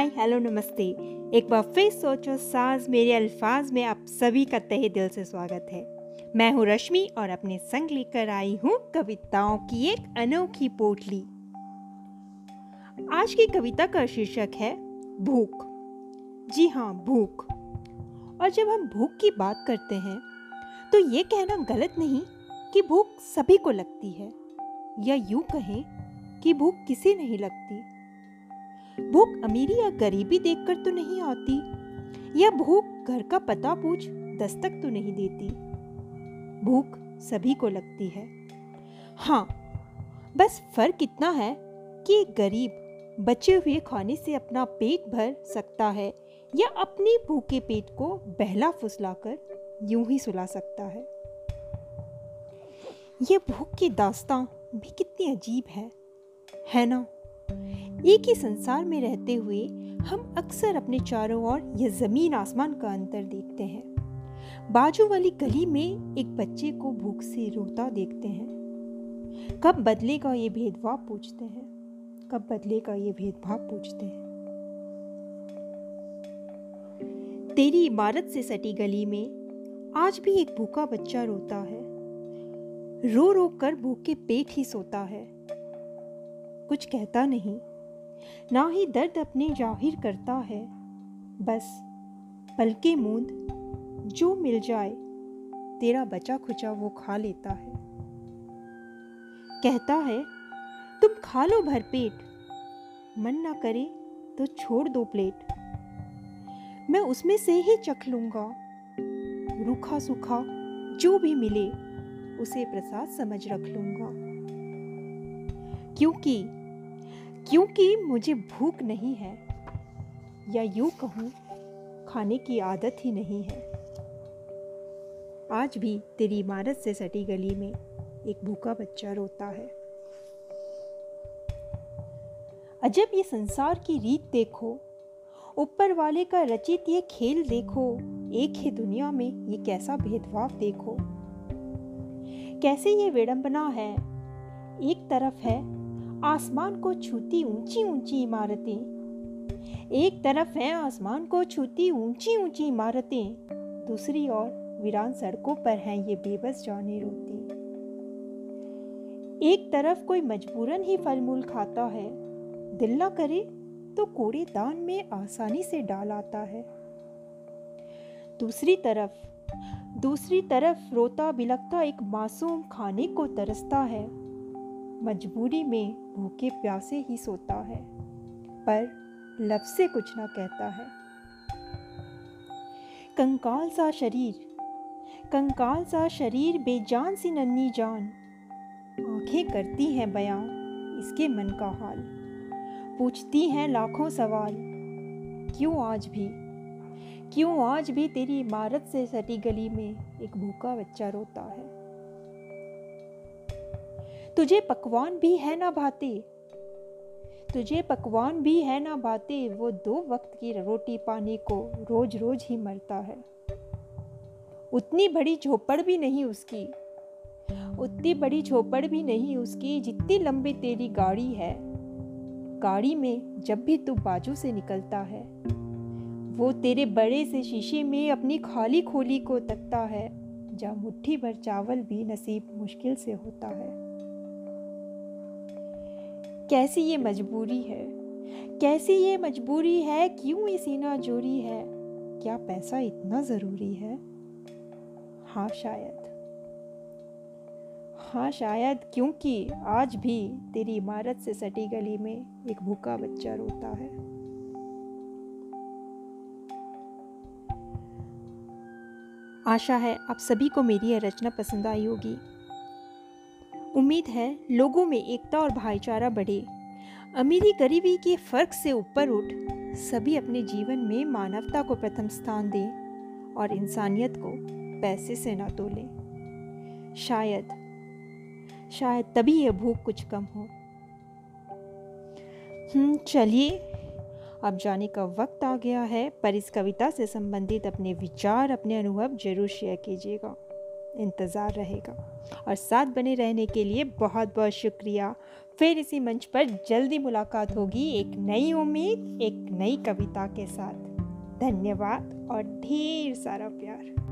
हाय, hello, नमस्ते। एक बार फिर सोचो, साज मेरे अल्फाज में आप सभी का तहे दिल से स्वागत है। मैं हूँ रश्मि और अपने संग लेकर आई हूँ कविताओं की एक अनोखी पोटली। आज की कविता का शीर्षक है, भूख। जी हाँ भूख। और जब हम भूख की बात करते हैं तो ये कहना गलत नहीं कि भूख सभी को लगती है, या यूँ कहें कि भूख किसी नहीं लगती। भूख अमीरी या गरीबी देखकर तो नहीं आती? या भूख घर का पता पूछ दस्तक तो नहीं देती? भूख सभी को लगती है। हाँ बस फ़र्क इतना है कि गरीब बचे हुए खाने से अपना पेट भर सकता है या अपने भूखे पेट को बहला फुसलाकर यूँ ही सुला सकता है। ये भूख की दास्तां भी कितनी अजीब है है ना? एक ही संसार में रहते हुए हम अक्सर अपने चारों ओर यह ज़मीन आसमान का अंतर देखते हैं। बाजू वाली गली में एक बच्चे को भूख से रोता देखते हैं। कब बदलेगा ये भेदभाव पूछते हैं। कब बदलेगा ये भेदभाव पूछते हैं। तेरी इमारत से सटी गली में आज भी एक भूखा बच्चा रोता है। रो रो कर भूखे पेट ही सोता है। कुछ कहता नहीं ना ही दर्द अपने ज़ाहिर करता है। बस, पलके मूंद, जो मिल जाए, तेरा बचा खुचा वो खा लेता है। कहता है, तुम खा लो भरपेट मन ना करे तो छोड़ दो प्लेट। मैं उसमें से ही चख लूँगा। रूखा सूखा जो भी मिले, उसे प्रसाद समझ रख लूँगा। क्योंकि क्योंकि मुझे भूख नहीं है, या यूँ कहूँ, खाने की आदत ही नहीं है। आज भी तेरी इमारत से सटी गली में एक भूखा बच्चा रोता है। अजब ये संसार की रीत देखो, ऊपर वाले का रचित ये खेल देखो, एक ही दुनिया में ये कैसा भेदभाव देखो। कैसे ये विडंबना है, एक तरफ़ है आसमान को छूती ऊँची ऊँची इमारतें। एक तरफ़ है आसमान को छूती ऊँची ऊँची इमारतें, दूसरी ओर वीरान सड़कों पर हैं ये बेबस जाने रोती। एक तरफ़ कोई मजबूरन ही फल मूल खाता है, दिल ना करे तो कूड़े दान में आसानी से डाल आता है। दूसरी तरफ़ दूसरी तरफ़ रोता बिलकता एक मासूम खाने को तरसता है। मजबूरी में भूखे प्यासे ही सोता है, पर लब से कुछ ना कहता है। कंकाल सा शरीर, कंकाल सा शरीर बेजान सी नन्नी जान। आँखें करती हैं बयां इसके मन का हाल। पूछती हैं लाखों सवाल, क्यों आज भी? क्यों आज भी तेरी इमारत से सटी गली में एक भूखा बच्चा रोता है? तुझे पकवान भी है ना भाते। तुझे पकवान भी है ना भाते, वो दो वक्त की रोटी पाने को रोज रोज ही मरता है। उतनी बड़ी झोपड़ भी नहीं उसकी। उतनी बड़ी झोपड़ भी नहीं उसकी जितनी लंबी तेरी गाड़ी है। गाड़ी में जब भी तू बाजू से निकलता है, वो तेरे बड़े से शीशे में अपनी खाली खोली को तकता है, जहाँ मुट्ठी भर चावल भी नसीब मुश्किल से होता है। कैसी ये मजबूरी है? कैसी ये मजबूरी है? क्यों ये सीना जोरी है? क्या पैसा इतना ज़रूरी है? हाँ शायद। हाँ शायद, क्योंकि आज भी तेरी इमारत से सटी गली में एक भूखा बच्चा रोता है। आशा है आप सभी को मेरी यह रचना पसंद आई होगी। उम्मीद है लोगों में एकता और भाईचारा बढ़े। अमीरी गरीबी के फ़र्क से ऊपर उठ, सभी अपने जीवन में मानवता को प्रथम स्थान दें और इंसानियत को पैसे से ना तोलें। शायद शायद तभी यह भूख कुछ कम हो। हम्म चलिए, अब जाने का वक्त आ गया है, पर इस कविता से संबंधित अपने विचार, अपने अनुभव ज़रूर शेयर कीजिएगा। इंतज़ार रहेगा। और साथ बने रहने के लिए बहुत बहुत शुक्रिया। फिर इसी मंच पर जल्दी मुलाकात होगी एक नई उम्मीद, एक नई कविता के साथ। धन्यवाद और ढेर सारा प्यार।